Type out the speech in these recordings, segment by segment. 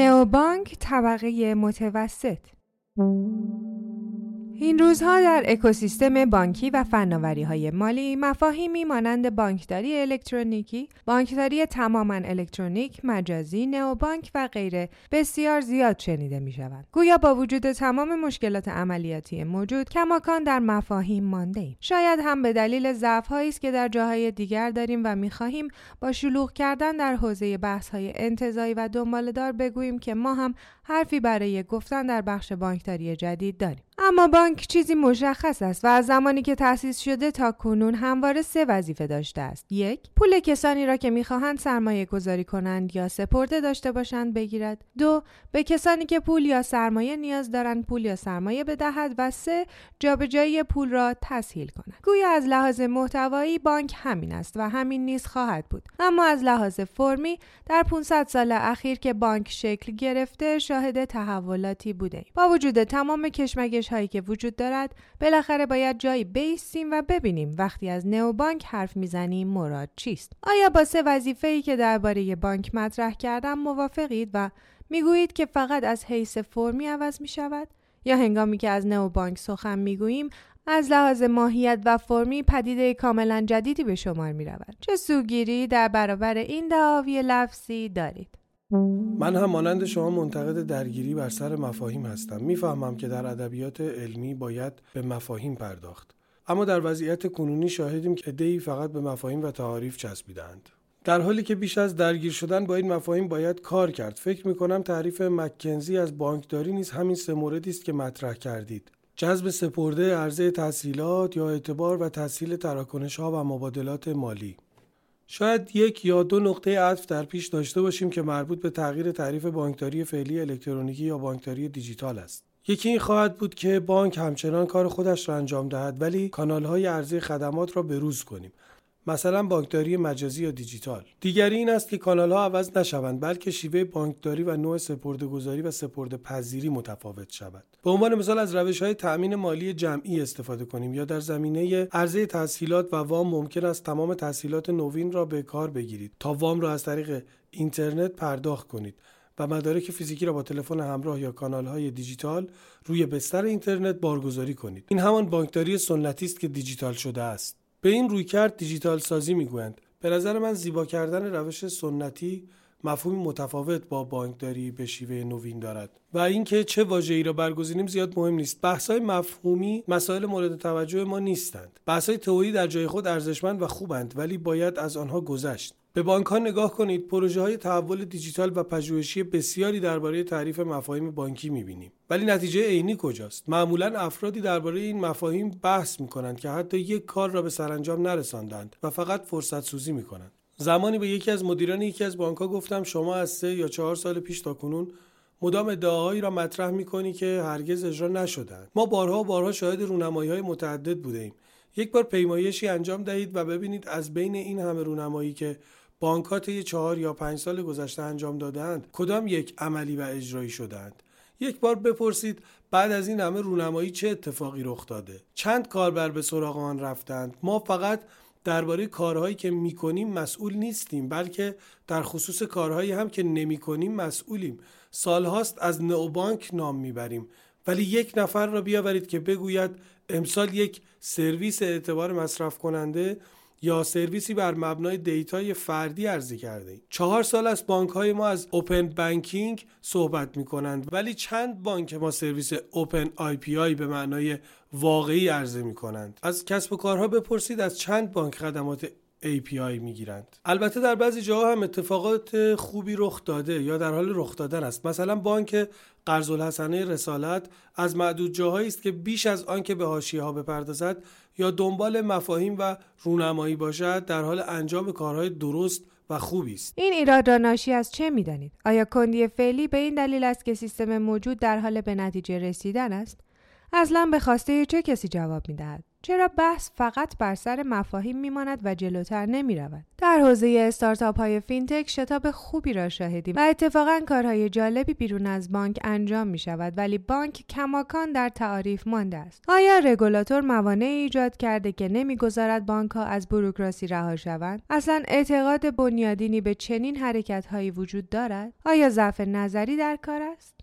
نئوبانک طبقه متوسط. این روزها در اکوسیستم بانکی و فناوری های مالی مفاهیمی مانند بانکداری الکترونیکی، بانکداری تماما الکترونیک، مجازی، نئوبانک و غیره بسیار زیاد شنیده می شوند. گویا با وجود تمام مشکلات عملیاتی موجود کماکان در مفاهیم مانده ایم. شاید هم به دلیل ضعف است که در جاهای دیگر داریم و می خواهیم با شلوغ کردن در حوزه بحث های انتظایی و دنبالدار بگوییم که ما هم حرفی برای گفتن در بخش بانکداری جدید داریم. اما بانک چیزی مشخص است و از زمانی که تأسیس شده تا کنون همواره سه وظیفه داشته است. یک، پول کسانی را که می‌خواهند سرمایه گذاری کنند یا سپرده داشته باشند بگیرد. دو، به کسانی که پول یا سرمایه نیاز دارند پول یا سرمایه بدهد و سه، جابجایی پول را تسهیل کند. گویا از لحاظ محتوایی بانک همین است و همین نیز خواهد بود. اما از لحاظ فرمی در 500 سال اخیر که بانک شکل گرفته شاهد تحولاتی بوده. با وجود تمام کشمکش هایی که وجود دارد بالاخره باید جایی بیستیم و ببینیم وقتی از نئوبانک حرف می‌زنیم مراد چیست آیا با سه وظیفه ای که درباره بانک مطرح کردم موافقید و می‌گویید که فقط از حیث فرمی عوض می شود یا هنگامی که از نئوبانک سخن می‌گوییم از لحاظ ماهیت و فرمی پدیده کاملا جدیدی به شمار می رود. چه سوگیری در برابر این دعاوی لفظی دارید؟ من هم مانند شما منتقد درگیری بر سر مفاهیم هستم. می‌فهمم که در ادبیات علمی باید به مفاهیم پرداخت. اما در وضعیت کنونی شاهدیم که ادهی فقط به مفاهیم و تعاریف چسبیدند در حالی که بیش از درگیر شدن با این مفاهیم باید کار کرد. فکر می کنم تعریف مکنزی از بانکداری نیز همین سه موردی است که مطرح کردید. جذب سپرده عرضه تحصیلات یا اعتبار و تسهیل تراکنش ها و مبادلات مالی. شاید یک یا دو نقطه عطف در پیش داشته باشیم که مربوط به تغییر تعریف بانکداری فعلی الکترونیکی یا بانکداری دیجیتال است. یکی این خواهد بود که بانک همچنان کار خودش را انجام دهد ولی کانال های عرضه خدمات را بروز کنیم مثلا بانکداری مجازی یا دیجیتال. دیگری این است که کانال ها عوض نشوند بلکه شیوه بانکداری و نوع سپرده گذاری و سپرده پذیری متفاوت شود. به عنوان مثال از روش های تأمین مالی جمعی استفاده کنیم یا در زمینه عرضه تسهیلات و وام ممکن است تمام تسهیلات نوین را به کار بگیرید تا وام را از طریق اینترنت پرداخت کنید و مدارک فیزیکی را با تلفن همراه یا کانال های دیجیتال روی بستر اینترنت بارگذاری کنید. این همان بانکداری سنتی است که دیجیتال شده است. به این روی کرد دیجیتال سازی می‌گویند. به نظر من زیبا کردن روش سنتی مفهومی متفاوت با بانکداری به شیوه نوین دارد. و اینکه چه واژه‌ای را برگزینیم زیاد مهم نیست. بحث‌های مفهومی مسائل مورد توجه ما نیستند. بحث‌های تئوری در جای خود ارزشمند و خوبند ولی باید از آنها گذشت. به بانک ها نگاه کنید پروژه های تحول دیجیتال و پژوهشی بسیاری درباره تعریف مفاهیم بانکی می‌بینیم. ولی نتیجه عینی کجاست؟ معمولا افرادی درباره این مفاهیم بحث می‌کنند که حتی یک کار را به سرانجام نرساندند و فقط فرصت سوزی می‌کنند. زمانی به یکی از مدیران یکی از بانک ها گفتم شما از سه یا چهار سال پیش تا کنون مدام ادعاهایی را مطرح می‌کنی که هرگز اجرا نشدند ما بارها بارها شاهد رونمایی های متعدد بوده یک بار پیمایشی انجام دهید و ببینید از بین این همه رونمایی که بانکات طی چهار یا پنج سال گذشته انجام دادند کدام یک عملی و اجرایی شدند یک بار بپرسید بعد از این همه رونمایی چه اتفاقی رخ داده؟ چند کاربر به سراغ آن رفتند؟ ما فقط درباره کارهایی که می‌کنیم مسئول نیستیم بلکه در خصوص کارهایی هم که نمی‌کنیم مسئولیم. سالهاست از نئوبانک نام می‌بریم. ولی یک نفر را بیاورید که بگوید امسال یک سرویس اعتبار مصرف کننده یا سرویسی بر مبنای دیتای فردی عرضه کرده ایم. چهار سال است بانک های ما از open banking صحبت می کنند ولی چند بانک ما سرویس open API به معنای واقعی عرضه می کنند از کسب و کارها بپرسید از چند بانک خدمات API می‌گیرند؟ البته در بعضی جاها هم اتفاقات خوبی رخ داده یا در حال رخ دادن است. مثلا بانک قرض الحسنه رسالت از معدود جاهایی است که بیش از آنکه به حاشیه ها بپردازد یا دنبال مفاهیم و رونمایی باشد در حال انجام کارهای درست و خوبی است. این ایراد را ناشی از چه می‌دانید؟ آیا کندی فعلی به این دلیل است که سیستم موجود در حال به نتیجه رسیدن است؟ اصلا به خواسته چه کسی جواب می‌دهد؟ چرا بحث فقط بر سر مفاهیم میماند و جلوتر نمی رود؟ در حوزه استارتاپ های فینتک شتاب خوبی را شاهدیم و اتفاقا کارهای جالبی بیرون از بانک انجام می شود ولی بانک کماکان در تعاریف مانده است. آیا رگولاتور موانعی ایجاد کرده که نمی‌گذارد بانک ها از بروکراسی رها شوند؟ اصلا اعتقاد بنیادینی به چنین حرکت هایی وجود دارد؟ آیا ضعف نظری در کار است؟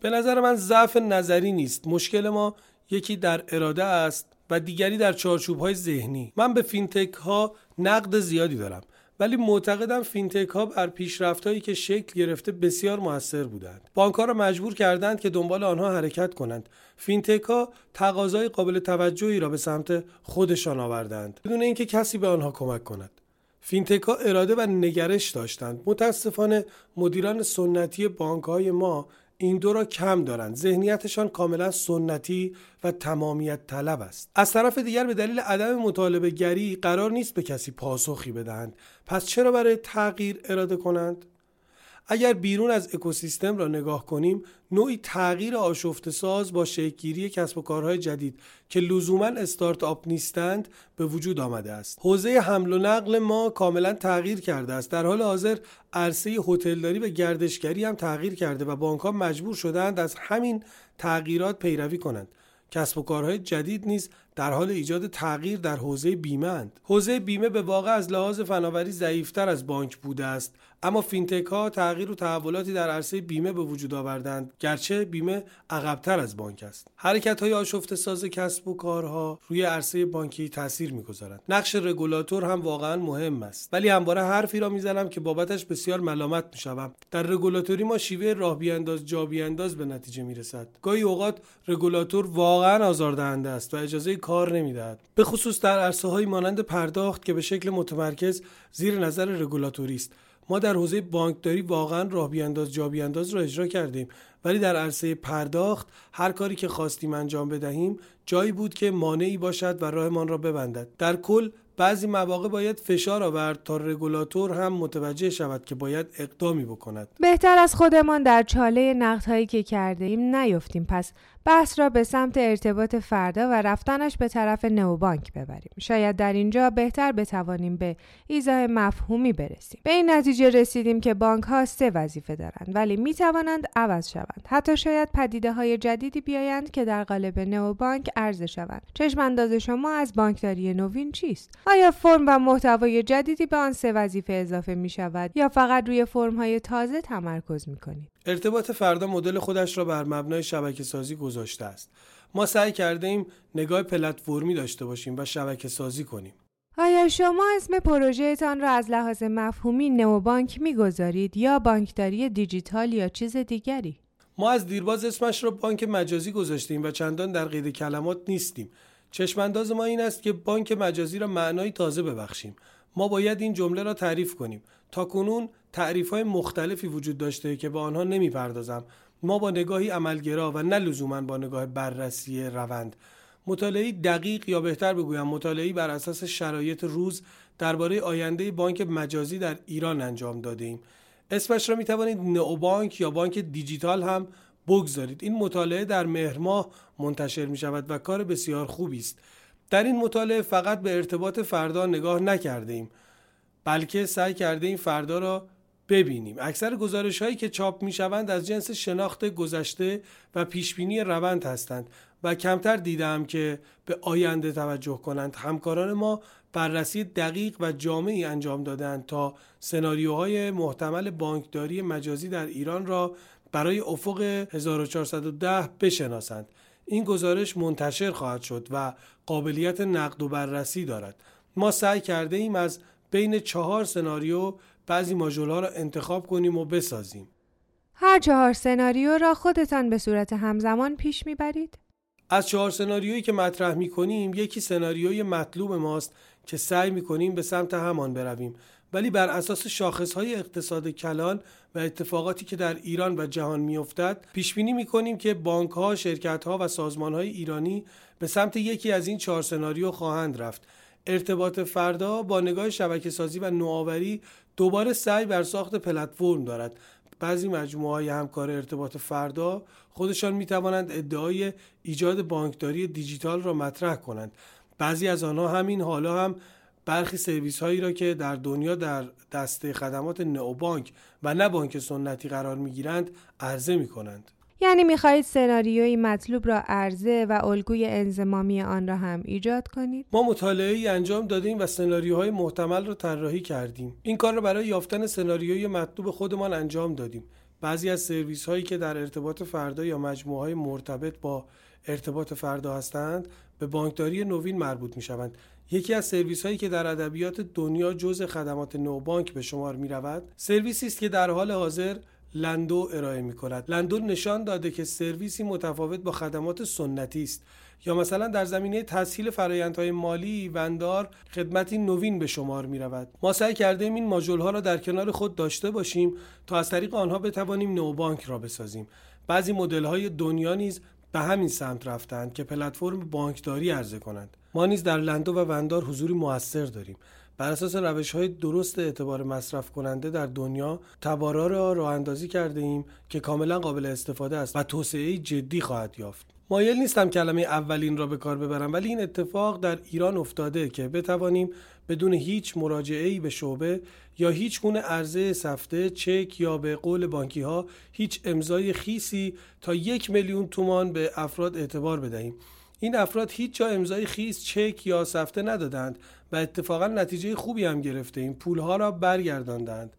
به نظر من ضعف نظری نیست. مشکل ما یکی در اراده است و دیگری در چارچوب های ذهنی. من به فینتک ها نقد زیادی دارم ولی معتقدم فینتک ها بر پیشرفت هایی که شکل گرفته بسیار موثر بودند. بانک ها را مجبور کردند که دنبال آنها حرکت کنند. فینتک ها تقاضای قابل توجهی را به سمت خودشان آوردند. بدون اینکه کسی به آنها کمک کند. فینتک ها اراده و نگرش داشتند. متاسفانه مدیران سنتی بانک های ما این دو را کم دارند. ذهنیتشان کاملا سنتی و تمامیت طلب است. از طرف دیگر به دلیل عدم مطالبه گری قرار نیست به کسی پاسخی بدهند. پس چرا برای تغییر اراده کنند؟ اگر بیرون از اکوسیستم را نگاه کنیم نوعی تغییر آشفته ساز با شکلگیری کسب و کارهای جدید که لزوما استارتاپ نیستند به وجود آمده است. حوزه حمل و نقل ما کاملا تغییر کرده است. در حال حاضر عرصه هتلداری و گردشگری هم تغییر کرده و بانک ها مجبور شدند از همین تغییرات پیروی کنند. کسب و کارهای جدید نیز در حال ایجاد تغییر در حوزه بیمه اند. حوزه بیمه به واقع از لحاظ فناوری ضعیفتر از بانک بوده است. اما فینتک ها تغییر و تحولاتی در عرصه بیمه به وجود آوردند گرچه بیمه عقبتر از بانک است. حرکت های آشفته ساز کسب و کارها روی عرصه بانکی تاثیر می‌گذارند نقش رگولاتور هم واقعا مهم است. ولی همواره حرفی را می‌زنم که بابتش بسیار ملامت می‌شوم. در رگولاتوری ما شیوه راه بیانداز جا بیانداز به نتیجه می‌رسد. گاهی اوقات رگولاتور واقعا آزاردهنده است و اجازه کار نمی‌دهد. به خصوص در عرصه های مانند پرداخت که به شکل متمرکز زیر نظر رگولاتوری است. ما در حوزه بانکداری واقعا راه بیانداز جا بیانداز را اجرا کردیم. ولی در عرصه پرداخت هر کاری که خواستیم انجام بدهیم جایی بود که مانعی باشد و راهمان را ببندد. در کل بعضی مواقع باید فشار آورد تا رگولاتور هم متوجه شود که باید اقدامی بکند. بهتر از خودمان در چاله نقدهایی که کرده ایم نیفتیم. پس بحث را به سمت ارتباط فردا و رفتنش به طرف نوبانک ببریم. شاید در اینجا بهتر بتوانیم به ایزای مفهومی برسیم. به این نتیجه رسیدیم که بانک ها سه وظیفه دارند ولی می توانند عوض شوند. حتی شاید پدیده های جدیدی بیایند که در قالب نوبانک عرضه شوند. چشم انداز شما از بانکداری نوین چیست؟ آیا فرم و محتوای جدیدی به آن سه وظیفه اضافه می شود یا فقط روی فرم های تازه تمرکز می کنید ارتباط فردا مدل خودش را بر مبنای شبکه سازی گذاشته است ما سعی کرده ایم نگاه پلتفرمی داشته باشیم و شبکه سازی کنیم آیا شما اسم پروژهتان را از لحاظ مفهومی نوبانک می‌گذارید یا بانکداری دیجیتال یا چیز دیگری؟ ما از دیرباز اسمش را بانک مجازی گذاشتیم و چندان در قید کلمات نیستیم. چشمانداز ما این است که بانک مجازی را معنای تازه ببخشیم. ما باید این جمله را تعریف کنیم. تا کنون تعریف های مختلفی وجود داشته که به آنها نمی‌پردازم. ما با نگاهی عملگرا و نه لزوما با نگاه بررسی روند. مطالعه دقیق یا بهتر بگویم مطالعه بر اساس شرایط روز درباره آینده بانک مجازی در ایران انجام داده ایم اسمش را می توانید بانک یا بانک دیجیتال هم بگذارید. این مطالعه در مهر ماه منتشر می شود و کار بسیار خوبی است. در این مطالعه فقط به ارتباط فردا نگاه نکرده ایم بلکه سعی کرده این فردا را ببینیم. اکثر گزارش هایی که چاپ می شوند از جنس شناخت گذشته و پیشبینی روند هستند و کمتر دیدم که به آینده توجه کنند. همکاران ما بررسی دقیق و جامعی انجام دادند تا سناریوهای محتمل بانکداری مجازی در ایران را برای افق 1410 بشناسند. این گزارش منتشر خواهد شد و قابلیت نقد و بررسی دارد. ما سعی کرده ایم از بین چهار سناریو بعضی ماژولها را انتخاب کنیم و بسازیم. هر چهار سناریو را خودتان به صورت همزمان پیش می‌برید؟ از چهار سناریویی که مطرح می کنیم یکی سناریوی مطلوب ماست که سعی می کنیم به سمت همان برویم ولی بر اساس شاخصهای اقتصاد کلان و اتفاقاتی که در ایران و جهان میافتد پیش بینی می کنیم که بانک ها، شرکت ها و سازمان های ایرانی به سمت یکی از این چهار سناریو خواهند رفت ارتباط فردا با نگاه شبکه سازی و نوآوری دوباره سعی بر ساخت پلتفرم دارد بعضی مجموعه های همکار ارتباط فردا خودشان می توانند ادعای ایجاد بانکداری دیجیتال را مطرح کنند بعضی از آنها همین حالا هم برخی سرویس هایی را که در دنیا در دسته خدمات نئوبانک و نه بانک سنتی قرار می گیرند عرضه می کنند. یعنی می‌خواهید سناریوی مطلوب را عرضه و الگوی انزمامی آن را هم ایجاد کنید؟ ما مطالعه ای انجام دادیم و سناریوهای محتمل را طراحی کردیم. این کار را برای یافتن سناریوی مطلوب خودمان انجام دادیم. بعضی از سرویس هایی که در ارتباط فردا یا مجموعه های مرتبط با ارتباط فردا هستند به بانکداری نوین مربوط می شوند. یکی از سرویس هایی که در ادبیات دنیا جز خدمات نوبانک به شمار می رود سرویسی است که در حال حاضر لندو ارائه می کند لندو نشان داده که سرویسی متفاوت با خدمات سنتی است. یا مثلا در زمینه تسهیل فرایندهای مالی وندار خدمتی نوین به شمار می رود ما سعی کرده این ماژول ها را در کنار خود داشته باشیم تا از طریق آنها بتوانیم نوبانک را بسازیم. بعضی مدل های دنیا نیز به همین سمت رفتند که پلتفرم بانکداری عرضه کنند. ما نیز در لندو و وندار حضوری موثر داریم. بر اساس روش های درست اعتبار مصرف کننده در دنیا تبارا را راه اندازی کرده ایم که کاملا قابل استفاده است و توسعه جدی خواهد یافت. مایل نیستم کلمه اولین را به کار ببرم ولی این اتفاق در ایران افتاده که بتوانیم بدون هیچ مراجعه ای به شعبه یا هیچ گونه عرضه سفته چک یا به قول بانکی ها هیچ امضای خیسی تا یک میلیون تومان به افراد اعتبار بدهیم. این افراد هیچ جا امضای خیس چک یا سفته ندادند و اتفاقا نتیجه خوبی هم گرفته. این پولها را برگرداندند.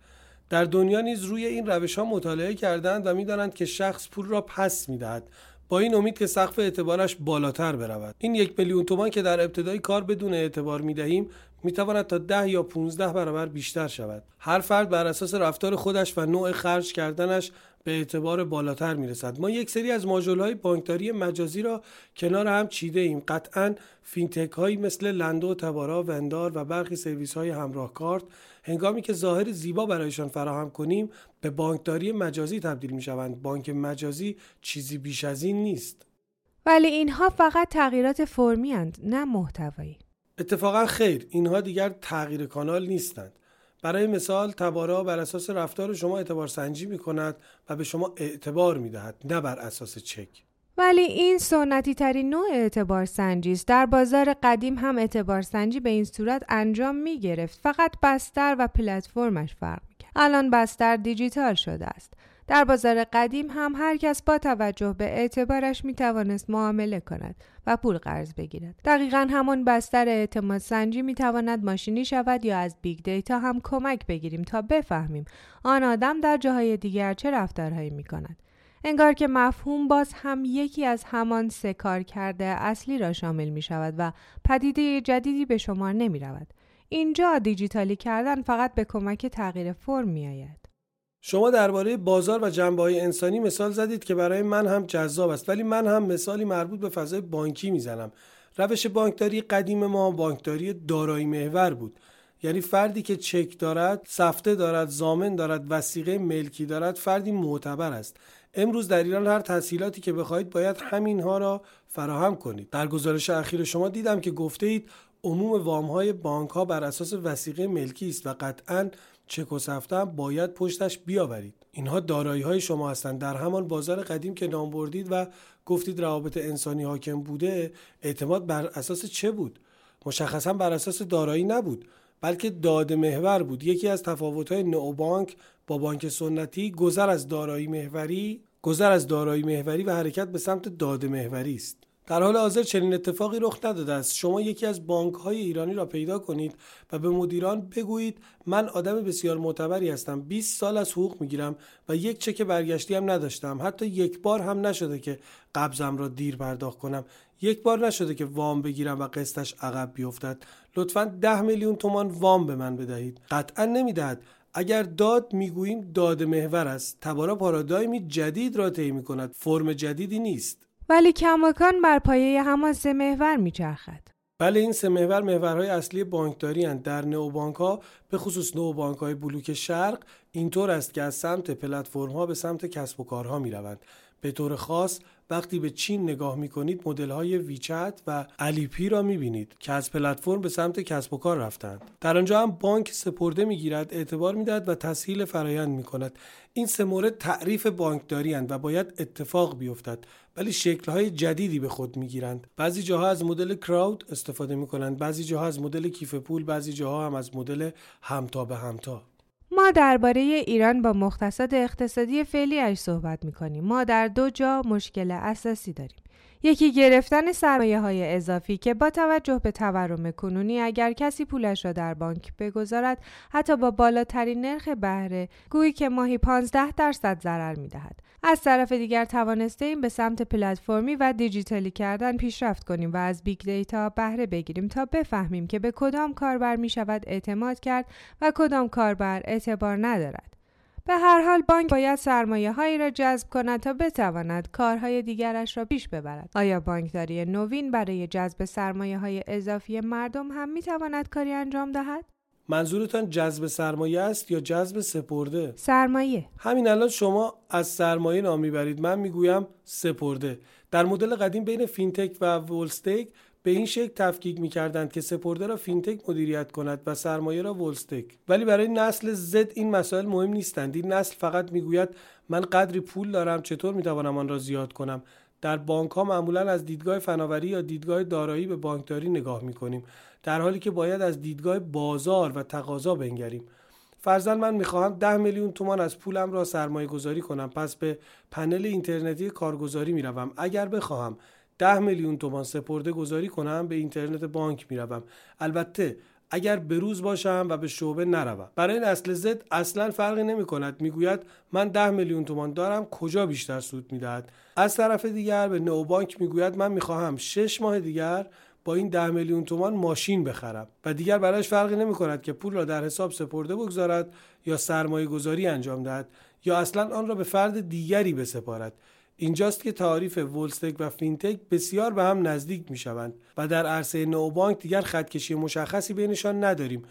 در دنیا نیز روی این روش ها مطالعه کردند و می‌دانند که شخص پول را پس می‌دهد. با این امید که سقف اعتبارش بالاتر برود. این یک میلیون تومان که در ابتدای کار بدون اعتبار می دهیم می تواند تا ده یا 15 برابر بیشتر شود. هر فرد بر اساس رفتار خودش و نوع خرج کردنش به اعتبار بالاتر می رسد ما یک سری از ماژول های بانکداری مجازی را کنار هم چیده ایم. قطعا فینتک هایی مثل لندو تبارا وندار و برخی سرویس های همراه کارت هنگامی که ظاهر زیبا برایشان فراهم کنیم به بانکداری مجازی تبدیل می شوند بانک مجازی چیزی بیش از این نیست. ولی اینها فقط تغییرات فرمی‌اند نه محتوایی. اتفاقا خیر اینها دیگر تغییر کانال نیستند. برای مثال تبارا بر اساس رفتار شما اعتبار سنجی می کند و به شما اعتبار می دهد نه بر اساس چک. ولی این سنتی ترین نوع اعتبار سنجی است. در بازار قدیم هم اعتبار سنجی به این صورت انجام می گرفت فقط بستر و پلتفرمش فرق می کرد الان بستر دیجیتال شده است. در بازار قدیم هم هر کس با توجه به اعتبارش می توانست معامله کند و پول قرض بگیرد. دقیقا همون بستر اعتماد سنجی می تواند ماشینی شود یا از big data هم کمک بگیریم تا بفهمیم آن آدم در جاهای دیگر چه رفتارهایی می کند. انگار که مفهوم باز هم یکی از همان سه کار کرده اصلی را شامل می شود و پدیده جدیدی به شمار نمی رود. اینجا دیجیتالی کردن فقط به کمک تغییر فرم می آید. شما درباره بازار و جنبه های انسانی مثال زدید که برای من هم جذاب است ولی من هم مثالی مربوط به فضای بانکی می‌زنم. روش بانکداری قدیم ما بانکداری دارایی محور بود. یعنی فردی که چک دارد سفته دارد زامن دارد وسیقه ملکی دارد فردی معتبر است. امروز در ایران هر تسهیلاتی که بخواهید باید همینها را فراهم کنید. در گزارش اخیر شما دیدم که گفته اید عموم وام های بانک ها بر اساس وسیقه ملکی است و قطعا چک و باید پشتش بیاورید. اینها دارایی های شما هستند. در همان بازار قدیم که نام بردید و گفتید روابط انسانی حاکم بوده اعتماد بر اساس چه بود؟ مشخصا بر اساس دارایی نبود بلکه داد محور بود. یکی از تفاوت‌های نئوبانک با بانک سنتی گذر از دارایی محوری گذر از دارایی محوری و حرکت به سمت داد محوری است. در حال حاضر چنین اتفاقی رخ نداده است. شما یکی از بانک های ایرانی را پیدا کنید و به مدیران بگویید من آدم بسیار معتبری هستم. 20 سال از حقوق می‌گیرم و یک چک برگشتی هم نداشتم. حتی یک بار هم نشده که قبضم را دیر پرداخت کنم. یک بار نشده که وام بگیرم و قسطش عقب بیفتد. لطفا ده میلیون تومان وام به من بدهید. قطعا نمی‌دهد. اگر داد می‌گوییم داد محور است. تبارا پارادایمی جدید را طی کند فرم جدیدی نیست. ولی کماکان بر پایه همان سه محور میچرخد. بله این سه محور محورهای اصلی بانکداری هستند. در نئوبانک ها به خصوص نئوبانک های بلوک شرق اینطور است که از سمت پلتفرم ها به سمت کسب و کارها می روند به طور خاص وقتی به چین نگاه می کنید مدل های ویچت و الیپی را می بینید که از پلتفرم به سمت کسب و کار رفتند. در آنجا هم بانک سپرده می گیرد اعتبار می دهد و تسهیل فرایند می کند این سه مورد تعریف بانکداری و باید اتفاق بیفتد. ولی شکلهای جدیدی به خود می‌گیرند. بعضی جاها از مدل کراود استفاده می‌کنند. بعضی جاها از مدل کیف پول بعضی جاها هم از مدل همتا به همتا. ما درباره ایران با مختصات اقتصادی فعلیش صحبت می‌کنیم. ما در دو جا مشکل اساسی داریم. یکی گرفتن سرمایه های اضافی که با توجه به تورم کنونی اگر کسی پولش را در بانک بگذارد حتی با بالاترین نرخ بهره گویی که ماهی 15 درصد ضرر می دهد. از طرف دیگر توانسته ایم به سمت پلتفرمی و دیجیتالی کردن پیشرفت کنیم و از big data بهره بگیریم تا بفهمیم که به کدام کاربر می شود اعتماد کرد و کدام کاربر اعتبار ندارد. به هر حال بانک باید سرمایه هایی را جذب کند تا بتواند کارهای دیگرش را پیش ببرد. آیا بانکداری نوین برای جذب سرمایه های اضافی مردم هم می تواند کاری انجام دهد؟ منظورتان جذب سرمایه است یا جذب سپرده؟ سرمایه. همین الان شما از سرمایه نام می‌برید من می‌گویم سپرده. در مدل قدیم بین فینتک و ولستیک به این شکل تفکیک می‌کردند که سپرده را فینتک مدیریت کند و سرمایه را ولستک ولی برای نسل زد این مسائل مهم نیستند. این نسل فقط می‌گوید من قدری پول دارم چطور می‌توانم آن را زیاد کنم؟ در بانک ها معمولا از دیدگاه فناوری یا دیدگاه دارایی به بانکداری نگاه می‌کنیم در حالی که باید از دیدگاه بازار و تقاضا بنگریم. فرزن من می‌خواهم ده میلیون تومان از پولم را سرمایه گذاری کنم. پس به پنل اینترنتی کارگزاری می‌روم. اگر بخواهم ده میلیون تومان سپرده گذاری کنم به اینترنت بانک می‌روم. البته اگر بروز باشم و به شعبه نروم. برای نسل زد اصلا فرقی نمی کند می‌گوید من ده میلیون تومان دارم کجا بیشتر سود می‌دهد؟ از طرف دیگر به نو بانک می‌گوید من می‌خواهم شش ماه دیگر با این ده میلیون تومان ماشین بخرم و دیگر برایش فرقی نمی کند که پول را در حساب سپرده بگذارد یا سرمایه گذاری انجام دهد یا اصلا آن را به فرد دیگری بسپارد. اینجاست که تعریف ولستک و فینتک بسیار به هم نزدیک می شوند و در عرصه نوبانک دیگر خطکشی مشخصی بینشان نداریم.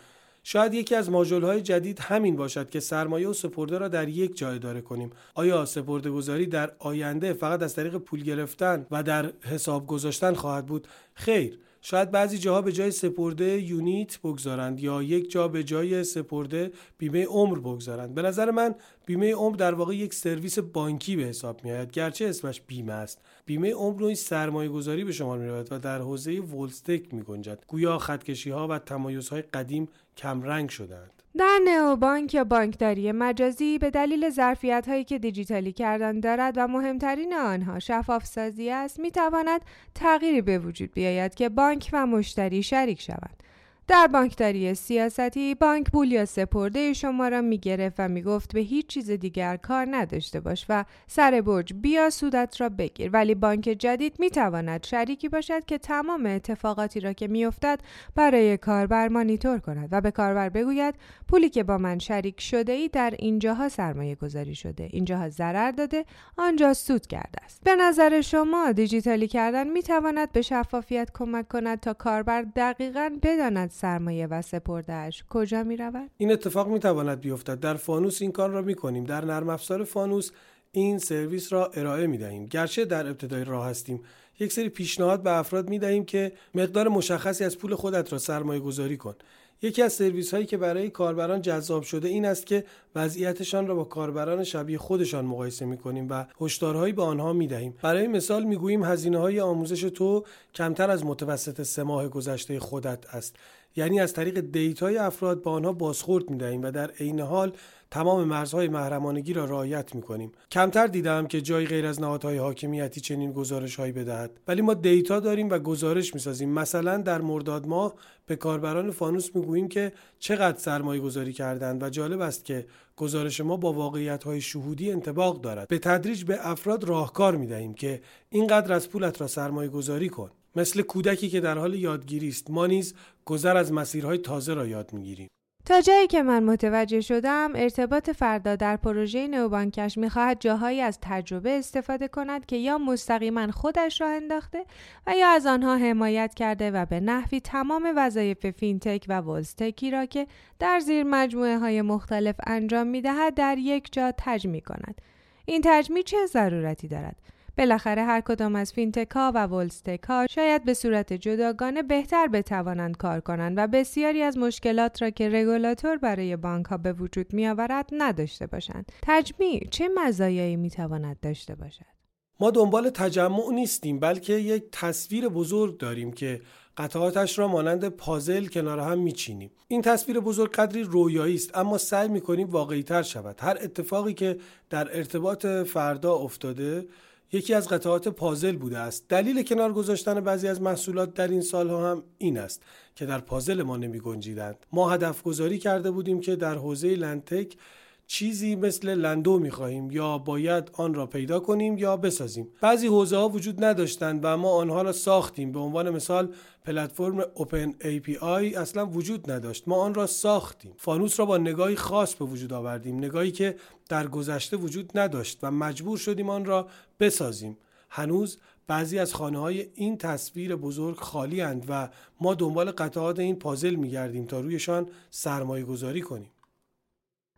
شاید یکی از های جدید همین باشد که سرمایه و سپرده را در یک جای اداره کنیم. آیا سپرده گذاری در آینده فقط از طریق پول گرفتن و در حساب گذاشتن خواهد بود؟ خیر. شاید بعضی جاها به جای سپرده یونیت بگذارند یا یک جا به جای سپرده بیمه عمر بگذارند. به نظر من بیمه عمر در واقع یک سرویس بانکی به حساب می آید گرچه اسمش بیمه است. بیمه عمر نوعی سرمایه گذاری به شما می رود و در حوزه ولستک می گنجد گویا خطکشی ها و تمایز های قدیم کمرنگ شدند در نئوبانک یا بانکداری مجازی به دلیل ظرفیت هایی که دیجیتالی کردن دارد و مهمترین آنها شفاف سازی است می تواند تغییری به وجود بیاید که بانک و مشتری شریک شوند. در بانکداری سیاستی بانک پول یا سپرده شما را می گرفت و می گفت به هیچ چیز دیگر کار نداشته باش و سر برج بیا سودت را بگیر. ولی بانک جدید می تواند شریکی باشد که تمام اتفاقاتی را که می افتد برای کاربر مانیتور کند و به کاربر بگوید پولی که با من شریک شده ای در اینجاها سرمایه گذاری شده. اینجاها ضرر داده آنجا سود کرده است. به نظر شما دیجیتالی کردن می تواند به شفافیت کمک کند تا کاربر دقیقا بداند سرمایه و سپردهش کجا می رود؟ این اتفاق می تواند بیفتد. در فانوس این کار را می کنیم. در نرم افزار فانوس این سرویس را ارائه می دهیم. گرچه در ابتدای راه هستیم. یک سری پیشنهاد به افراد می دهیم که مقدار مشخصی از پول خودت را سرمایه گذاری کن. یکی از سرویس هایی که برای کاربران جذاب شده این است که وضعیتشان را با کاربران شبیه خودشان مقایسه می کنیم و هشدارهایی به آنها می دهیم. برای مثال می گوییم هزینه های آموزش تو کمتر از متوسط سه ماه گذشته خودت است. یعنی از طریق data ی افراد به آنها بازخورد می دهیم و در عین حال تمام مرزهای محرمانگی را رعایت می کنیم کمتر دیدم که جای غیر از نهادهای حاکمیتی چنین گزارش هایی بدهد. ولی ما data داریم و گزارش می سازیم مثلا در مرداد ماه به کاربران فانوس می گوییم که چقدر سرمایه گذاری کردند و جالب است که گزارش ما با واقعیت های شهودی انتباق دارد. به تدریج به افراد راهکار می دهیم که اینقدر از پولت را سرمایه گذاری کن. مثل کودکی که در حال یادگیری است. ما نیز گذر از مسیرهای تازه را یاد می‌گیریم. تا جایی که من متوجه شدم ارتباط فردا در پروژه نوبانکش می‌خواهد جاهایی از تجربه استفاده کند که یا مستقیما خودش را انداخته و یا از آنها حمایت کرده و به نحوی تمام وظایف FinTech و WealthTech ی را که در زیر مجموعه های مختلف انجام می‌دهد در یک جا تجمیع کند. این تجمیع چه ضرورتی دارد؟ بالاخره هر کدام از FinTech ا و WealthTech ا شاید به صورت جداگانه بهتر بتوانند کار کنند و بسیاری از مشکلات را که رگولاتور برای بانک ها به وجود می آورد نداشته باشند. تجمیع چه مزایایی می تواند داشته باشد؟ ما دنبال تجمع نیستیم بلکه یک تصویر بزرگ داریم که قطعاتش را مانند پازل کنار هم میچینیم این تصویر بزرگ قدری رویایی است اما سعی می‌کنیم واقعی تر شود هر اتفاقی که در ارتباط فردا افتاده یکی از قطعات پازل بوده است. دلیل کنار گذاشتن بعضی از محصولات در این سالها هم این است که در پازل ما نمی گنجیدند ما هدف گذاری کرده بودیم که در حوزه لنتک چیزی مثل لندو می‌خواهیم یا باید آن را پیدا کنیم یا بسازیم. بعضی حوزه ها وجود نداشتند و ما آنها را ساختیم. به عنوان مثال پلتفرم اوپن API اصلا وجود نداشت. ما آن را ساختیم. فانوس را با نگاهی خاص به وجود آوردیم نگاهی که در گذشته وجود نداشت و مجبور شدیم آن را بسازیم. هنوز بعضی از خانه های این تصویر بزرگ خالی اند و ما دنبال قطعات این پازل میگردیم تا رویشان سرمایه گذاری کنیم.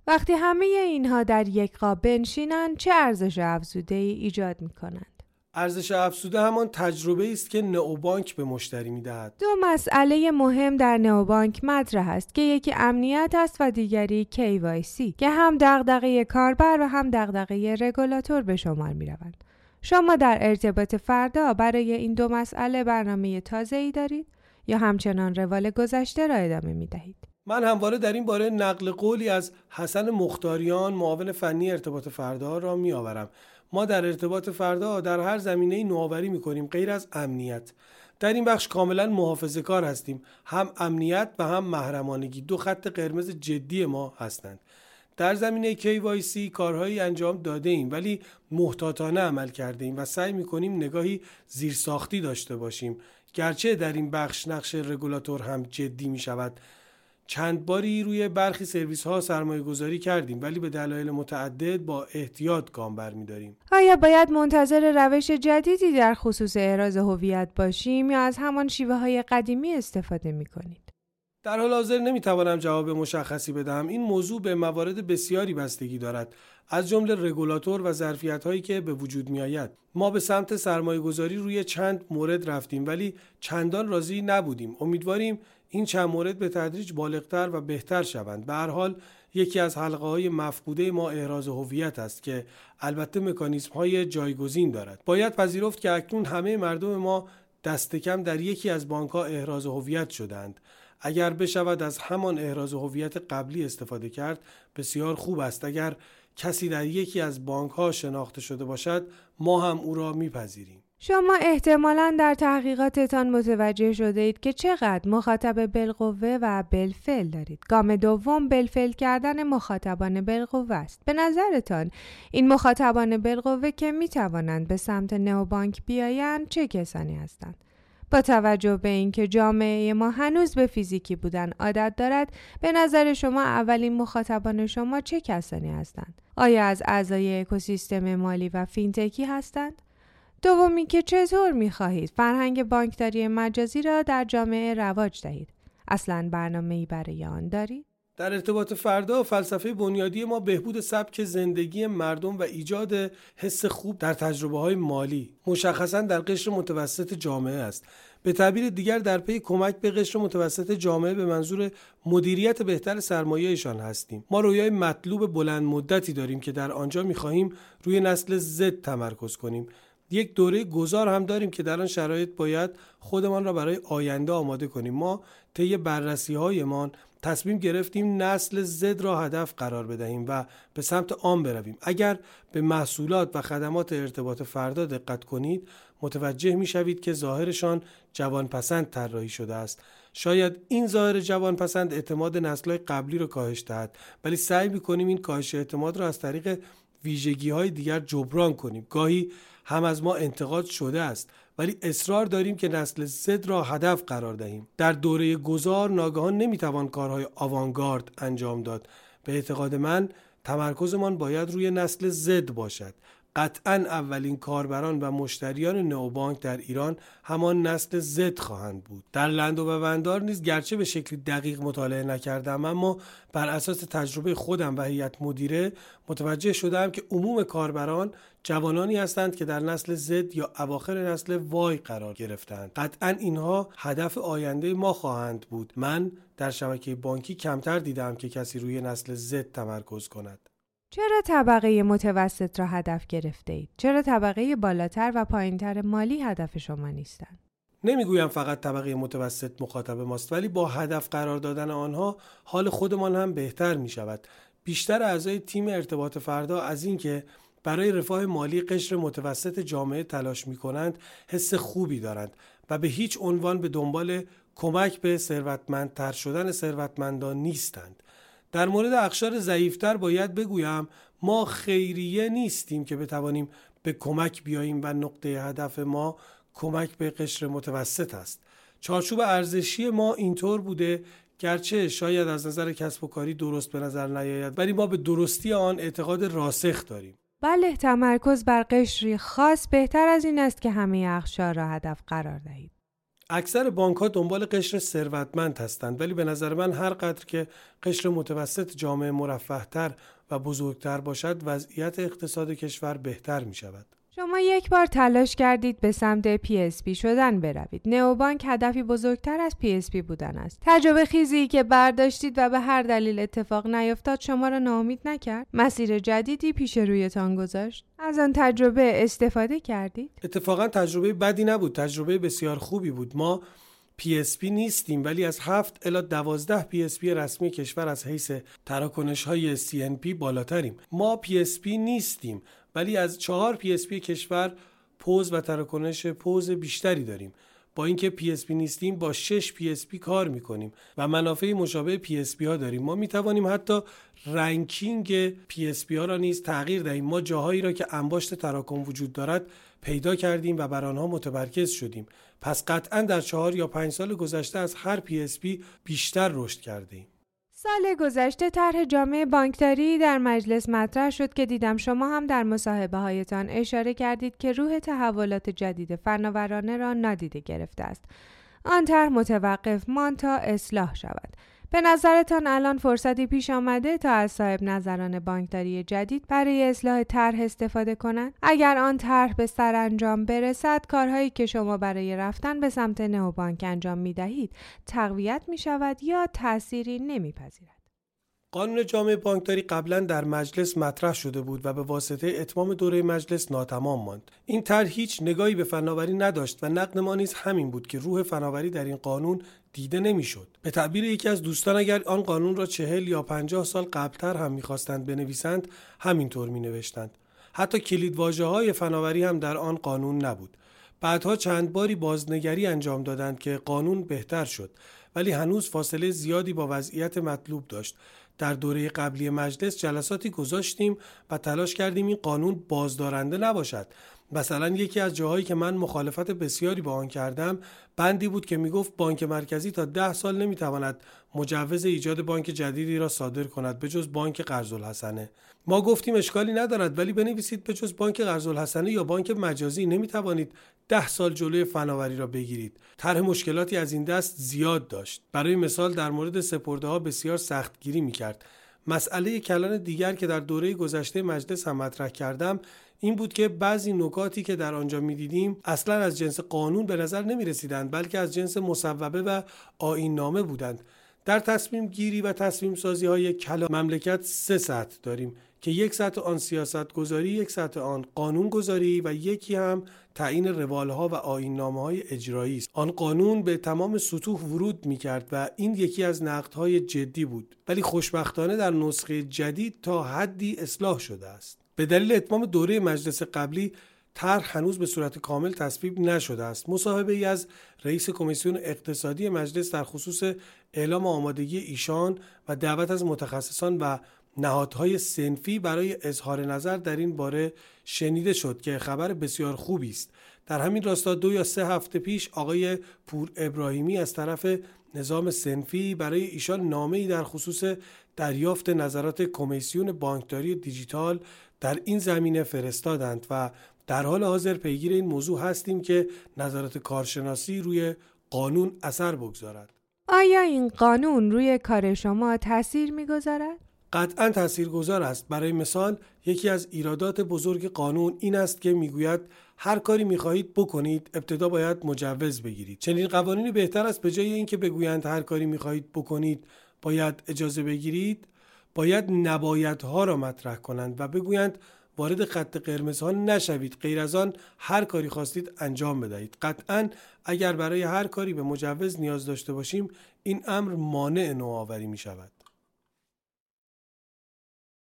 وقتی همه اینها در یک قاب بنشینند چه ارزش افزوده ای ایجاد می کنند؟ ارزش افزوده همان تجربه است که نئوبانک به مشتری می‌دهد. دو مسئله مهم در نئوبانک مطرح است که یکی امنیت است و دیگری KYC که هم دغدغه کاربر و هم دغدغه رگولاتور به شمار می روند. شما در ارتباط فردا برای این دو مسئله برنامه تازه ای دارید یا همچنان روال گذشته را ادامه می دهید؟ من همواره در این باره نقل قولی از حسن مختاریان معاون فنی ارتباط فردا را می آورم. ما در ارتباط فردا در هر زمینه نوآوری می کنیم غیر از امنیت. در این بخش کاملا محافظه کار هستیم. هم امنیت و هم محرمانگی دو خط قرمز جدی ما هستند. در زمینه KYC کارهایی انجام داده ایم ولی محتاطانه عمل کرده ایم و سعی می کنیم نگاهی زیرساختی داشته باشیم. گرچه در این بخش نقش رگولاتور هم جدی می شود چند باری روی برخی سرویس ها سرمایه گذاری کردیم ولی به دلایل متعدد با احتیاط گام برمیداریم. آیا باید منتظر روش جدیدی در خصوص احراز هویت باشیم یا از همان شیوه های قدیمی استفاده می کنید؟ در حال حاضر نمی‌توانم جواب مشخصی بدهم این موضوع به موارد بسیاری بستگی دارد از جمله رگولاتور و ظرفیت هایی که به وجود می آید. ما به سمت سرمایه گذاری روی چند مورد رفتیم ولی چندان راضی نبودیم امیدواریم این چند مورد به تدریج بالغتر و بهتر شوند. به هر حال یکی از حلقه های مفقوده ما احراز هویت است که البته مکانیزم های جایگزین دارد. باید پذیرفت که اکنون همه مردم ما دست کم در یکی از بانک ها احراز هویت شدند. اگر بشود از همان احراز هویت قبلی استفاده کرد بسیار خوب است. اگر کسی در یکی از بانک ها شناخته شده باشد ما هم او را میپذیریم. شما احتمالا در تحقیقاتتان متوجه شده اید که چقدر مخاطب بالقوه و بلفل دارید. گام دوم بلفل کردن مخاطبان بالقوه است. به نظرتان این مخاطبان بالقوه که می توانند به سمت نوبانک بیایند چه کسانی هستند؟ با توجه به اینکه جامعه ما هنوز به فیزیکی بودن عادت دارد به نظر شما اولین مخاطبان شما چه کسانی هستند آیا از اعضای اکوسیستم مالی و فینتکی هستند دومی که چطور می خواهید فرهنگ بانکداری مجازی را در جامعه رواج دهید؟ اصلا برنامه ای برای آن دارید؟ در ارتباط فردا فلسفه بنیادی ما بهبود سبک زندگی مردم و ایجاد حس خوب در تجربه های مالی مشخصا در قشر متوسط جامعه است. به تعبیر دیگر در پی کمک به قشر متوسط جامعه به منظور مدیریت بهتر سرمایهشان هستیم. ما رویای مطلوب بلند مدتی داریم که در آنجا می‌خواهیم روی نسل زد تمرکز کنیم. یک دوره گذار هم داریم که در آن شرایط باید خودمان را برای آینده آماده کنیم. ما طی بررسی هایمان تصمیم گرفتیم نسل زد را هدف قرار بدهیم و به سمت آن برویم. اگر به محصولات و خدمات ارتباط فردا دقت کنید متوجه می شوید که ظاهرشان جوانپسند طراحی شده است. شاید این ظاهر جوانپسند اعتماد نسلهای قبلی را کاهش دهد ولی سعی می کنیم این کاهش اعتماد را از طریق ویژگی های دیگر جبران کنیم. گاهی هم از ما انتقاد شده است ولی اصرار داریم که نسل زد را هدف قرار دهیم. در دوره گذار ناگهان نمی‌توان کارهای آوانگارد انجام داد. به اعتقاد من تمرکزمان باید روی نسل زد باشد. قطعا اولین کاربران و مشتریان نوبانک در ایران همان نسل زد خواهند بود. در لند و وندار نیز گرچه به شکلی دقیق مطالعه نکردم اما بر اساس تجربه خودم و هیئت مدیره متوجه شدم که عموم کاربران جوانانی هستند که در نسل زد یا اواخر نسل وای قرار گرفتند. قطعا اینها هدف آینده ما خواهند بود. من در شبکه بانکی کمتر دیدم که کسی روی نسل زد تمرکز کند. چرا طبقه متوسط را هدف گرفته اید؟ چرا طبقه بالاتر و پایینتر مالی هدف شما نیستند؟ نمی‌گویم فقط طبقه متوسط مخاطب ماست ولی با هدف قرار دادن آنها حال خودمان هم بهتر می شود. بیشتر اعضای تیم ارتباط فردا از اینکه برای رفاه مالی قشر متوسط جامعه تلاش می کنند حس خوبی دارند و به هیچ عنوان به دنبال کمک به ثروتمندتر شدن ثروتمندان نیستند. در مورد اخشار ضعیفتر باید بگویم ما خیریه نیستیم که بتوانیم به کمک بیاییم و نقطه هدف ما کمک به قشر متوسط است. چارچوب ارزشی ما اینطور بوده گرچه شاید از نظر کسب و کاری درست به نظر نیاید ولی ما به درستی آن اعتقاد راسخ داریم. بله تمرکز بر قشری خاص بهتر از این است که همه اخشار را هدف قرار دهید. اکثر بانک ها دنبال قشر ثروتمند هستند ولی به نظر من هر قدر که قشر متوسط جامعه مرفهتر و بزرگتر باشد وضعیت اقتصاد کشور بهتر می شود. شما یک بار تلاش کردید به سمت PSP شدن بروید. نئوبانک هدفی بزرگتر از PSP بودن است. تجربه خیزی که برداشتید و به هر دلیل اتفاق نیفتاد شما را ناامید نکرد؟ مسیر جدیدی پیش رویتان گذاشت؟ از آن تجربه استفاده کردید؟ اتفاقا تجربه بدی نبود. تجربه بسیار خوبی بود. ما PSP نیستیم ولی از هفت الا دوازده PSP رسمی کشور از حیث تراکنش های CNP بالاتریم. ما PSP نیستیم ولی از چهار PSP کشور پوز و تراکنش پوز بیشتری داریم. با اینکه PSP نیستیم با 6 PSP کار می‌کنیم و منافع مشابه PSP ها داریم. ما می‌توانیم حتی ranking PSP ها را نیز تغییر دهیم. ما جاهایی را که انباشت تراکم وجود دارد پیدا کردیم و بر آنها متمرکز شدیم. پس قطعا در چهار یا پنج سال گذشته از هر PSP بیشتر رشد کردیم سال گذشته طرح جامع بانکداری در مجلس مطرح شد که دیدم شما هم در مصاحبه هایتان اشاره کردید که روح تحولات جدید فناورانه را نادیده گرفته است. آن طرح متوقف مان تا اصلاح شود. به نظرتان الان فرصتی پیش آمده تا از صاحب نظران بانکداری جدید برای اصلاح طرح استفاده کنند؟ اگر آن طرح به سرانجام برسد کارهایی که شما برای رفتن به سمت نئوبانک انجام می دهید تقویت می شود یا تأثیری نمیپذیرد؟ قانون جامعه بانکداری قبلا در مجلس مطرح شده بود و به واسطه اتمام دوره مجلس ناتمام ماند. این طرح هیچ نگاهی به فناوری نداشت و نقد ما نیز همین بود که روح فناوری در این قانون دیده نمی‌شد. به تعبیر یکی از دوستان اگر آن قانون را چهل یا پنجاه سال قبلتر هم می‌خواستند بنویسند همینطور می نوشتند حتی کلید های فناوری هم در آن قانون نبود. بعدها چند باری بازنگری انجام دادند که قانون بهتر شد ولی هنوز فاصله زیادی با وضعیت مطلوب داشت. در دوره قبلی مجلس جلساتی گذاشتیم و تلاش کردیم این قانون بازدارنده نباشد. مثلا یکی از جاهایی که من مخالفت بسیاری با آن کردم بندی بود که می‌گفت بانک مرکزی تا ده سال نمی‌تواند مجوز ایجاد بانک جدیدی را صادر کند به جز بانک قرض الحسنه ما گفتیم اشکالی ندارد ولی بنویسید به جز بانک قرض الحسنه یا بانک مجازی نمی‌توانید ده سال جلوی فناوری را بگیرید. طرح مشکلاتی از این دست زیاد داشت. برای مثال در مورد سپرده ها بسیار سختگیری می‌کرد. مسئله کلان دیگر که در دوره گذشته مجلس هم مطرح کردم این بود که بعضی نکاتی که در آنجا می‌دیدیم اصلا از جنس قانون به نظر نمی رسیدند بلکه از جنس مصوبه و آین نامه بودند. در تصمیم گیری و تصمیم سازی های کلا مملکت سه سطح داریم که یک سطح آن سیاست گذاری یک سطح آن قانون گذاری و یکی هم تعیین روال ها و آین های اجرایی است. آن قانون به تمام سطوح ورود می کرد و این یکی از نقد های جدی بود. ولی خوشبختانه در نسخه جدید تا حدی اصلاح شده است. به دلیل اتمام دوره مجلس قبلی طرح هنوز به صورت کامل تصویب نشده است. مصاحبه ای از رئیس کمیسیون اقتصادی مجلس در خصوص اعلام آمادگی ایشان و دعوت از متخصصان و نهادهای سنفی برای اظهار نظر در این باره شنیده شد که خبر بسیار خوبی است. در همین راستا دو یا سه هفته پیش آقای پور ابراهیمی از طرف نظام سنفی برای ایشان نامه در خصوص دریافت نظرات کمیسیون بانکداری دیجیتال در این زمینه فرستادند و در حال حاضر پیگیر این موضوع هستیم که نظرات کارشناسی روی قانون اثر بگذارد. آیا این قانون روی کار شما تاثیر می‌گذارد؟ قطعا تاثیرگذار است برای مثال یکی از ایرادات بزرگ قانون این است که می‌گوید هر کاری می‌خواهید بکنید ابتدا باید مجوز بگیرید چنین قوانینی بهتر است به جای اینکه بگویند هر کاری می‌خواهید بکنید باید اجازه بگیرید باید نبایدها را مطرح کنند و بگویند وارد خط قرمز ها نشوید. غیر از آن هر کاری خواستید انجام بدهید. قطعا اگر برای هر کاری به مجوز نیاز داشته باشیم این امر مانع نوآوری می شود